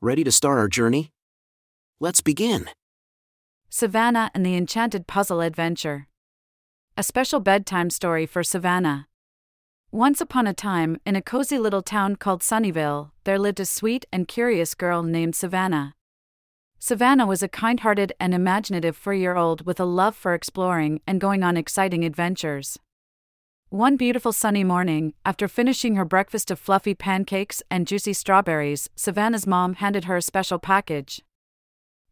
Ready to start our journey? Let's begin. Savannah and the Enchanted Puzzle Adventure. A special bedtime story for Savannah. Once upon a time, in a cozy little town called Sunnyvale, there lived a sweet and curious girl named Savannah. Savannah was a kind hearted and imaginative four year old with a love for exploring and going on exciting adventures. One beautiful sunny morning, after finishing her breakfast of fluffy pancakes and juicy strawberries, Savannah's mom handed her a special package.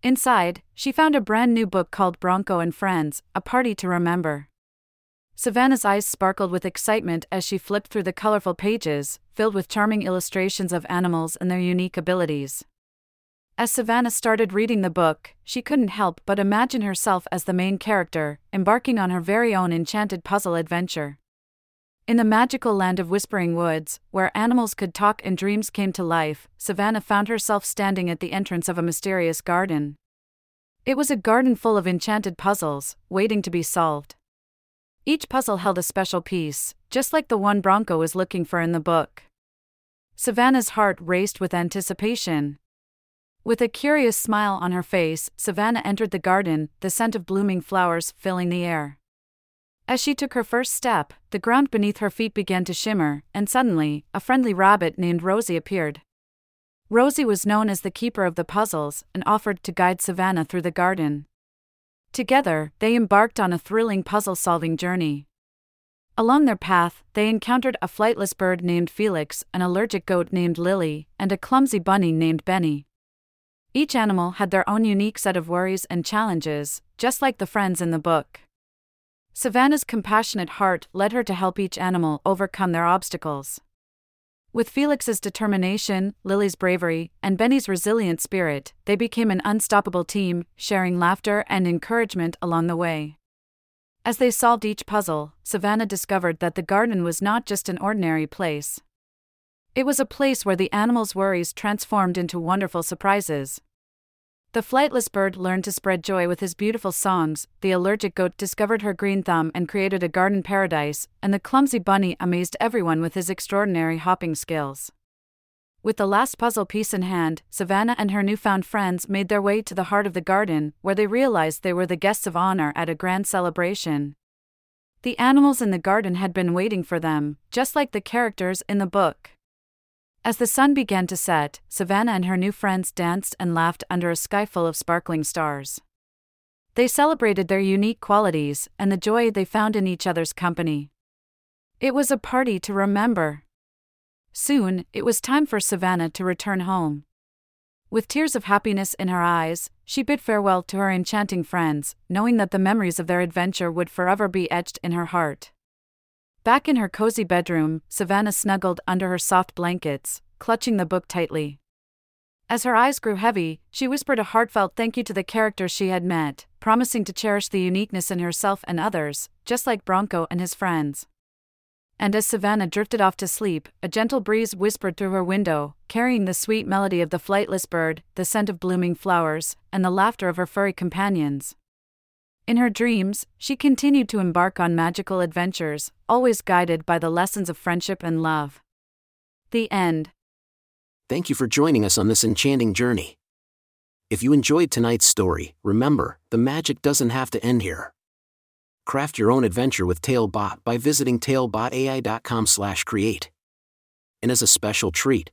Inside, she found a brand new book called Bronco and Friends A Party to Remember. Savannah's eyes sparkled with excitement as she flipped through the colorful pages, filled with charming illustrations of animals and their unique abilities. As Savannah started reading the book, she couldn't help but imagine herself as the main character, embarking on her very own enchanted puzzle adventure. In the magical land of Whispering Woods, where animals could talk and dreams came to life, Savannah found herself standing at the entrance of a mysterious garden. It was a garden full of enchanted puzzles, waiting to be solved. Each puzzle held a special piece, just like the one Bronco was looking for in the book. Savannah's heart raced with anticipation, with a curious smile on her face, Savannah entered the garden, the scent of blooming flowers filling the air. As she took her first step, the ground beneath her feet began to shimmer, and suddenly, a friendly rabbit named Rosie appeared. Rosie was known as the keeper of the puzzles and offered to guide Savannah through the garden. Together, they embarked on a thrilling puzzle solving journey. Along their path, they encountered a flightless bird named Felix, an allergic goat named Lily, and a clumsy bunny named Benny. Each animal had their own unique set of worries and challenges, just like the friends in the book. Savannah's compassionate heart led her to help each animal overcome their obstacles. With Felix's determination, Lily's bravery, and Benny's resilient spirit, they became an unstoppable team, sharing laughter and encouragement along the way. As they solved each puzzle, Savannah discovered that the garden was not just an ordinary place. It was a place where the animals' worries transformed into wonderful surprises. The flightless bird learned to spread joy with his beautiful songs, the allergic goat discovered her green thumb and created a garden paradise, and the clumsy bunny amazed everyone with his extraordinary hopping skills. With the last puzzle piece in hand, Savannah and her newfound friends made their way to the heart of the garden, where they realized they were the guests of honor at a grand celebration. The animals in the garden had been waiting for them, just like the characters in the book. As the sun began to set, Savannah and her new friends danced and laughed under a sky full of sparkling stars. They celebrated their unique qualities and the joy they found in each other's company. It was a party to remember. Soon, it was time for Savannah to return home. With tears of happiness in her eyes, she bid farewell to her enchanting friends, knowing that the memories of their adventure would forever be etched in her heart. Back in her cozy bedroom, Savannah snuggled under her soft blankets, clutching the book tightly. As her eyes grew heavy, she whispered a heartfelt thank you to the characters she had met, promising to cherish the uniqueness in herself and others, just like Bronco and his friends. And as Savannah drifted off to sleep, a gentle breeze whispered through her window, carrying the sweet melody of the flightless bird, the scent of blooming flowers, and the laughter of her furry companions. In her dreams, she continued to embark on magical adventures, always guided by the lessons of friendship and love. The end. Thank you for joining us on this enchanting journey. If you enjoyed tonight's story, remember, the magic doesn't have to end here. Craft your own adventure with Talebot by visiting talebotai.com/create. And as a special treat,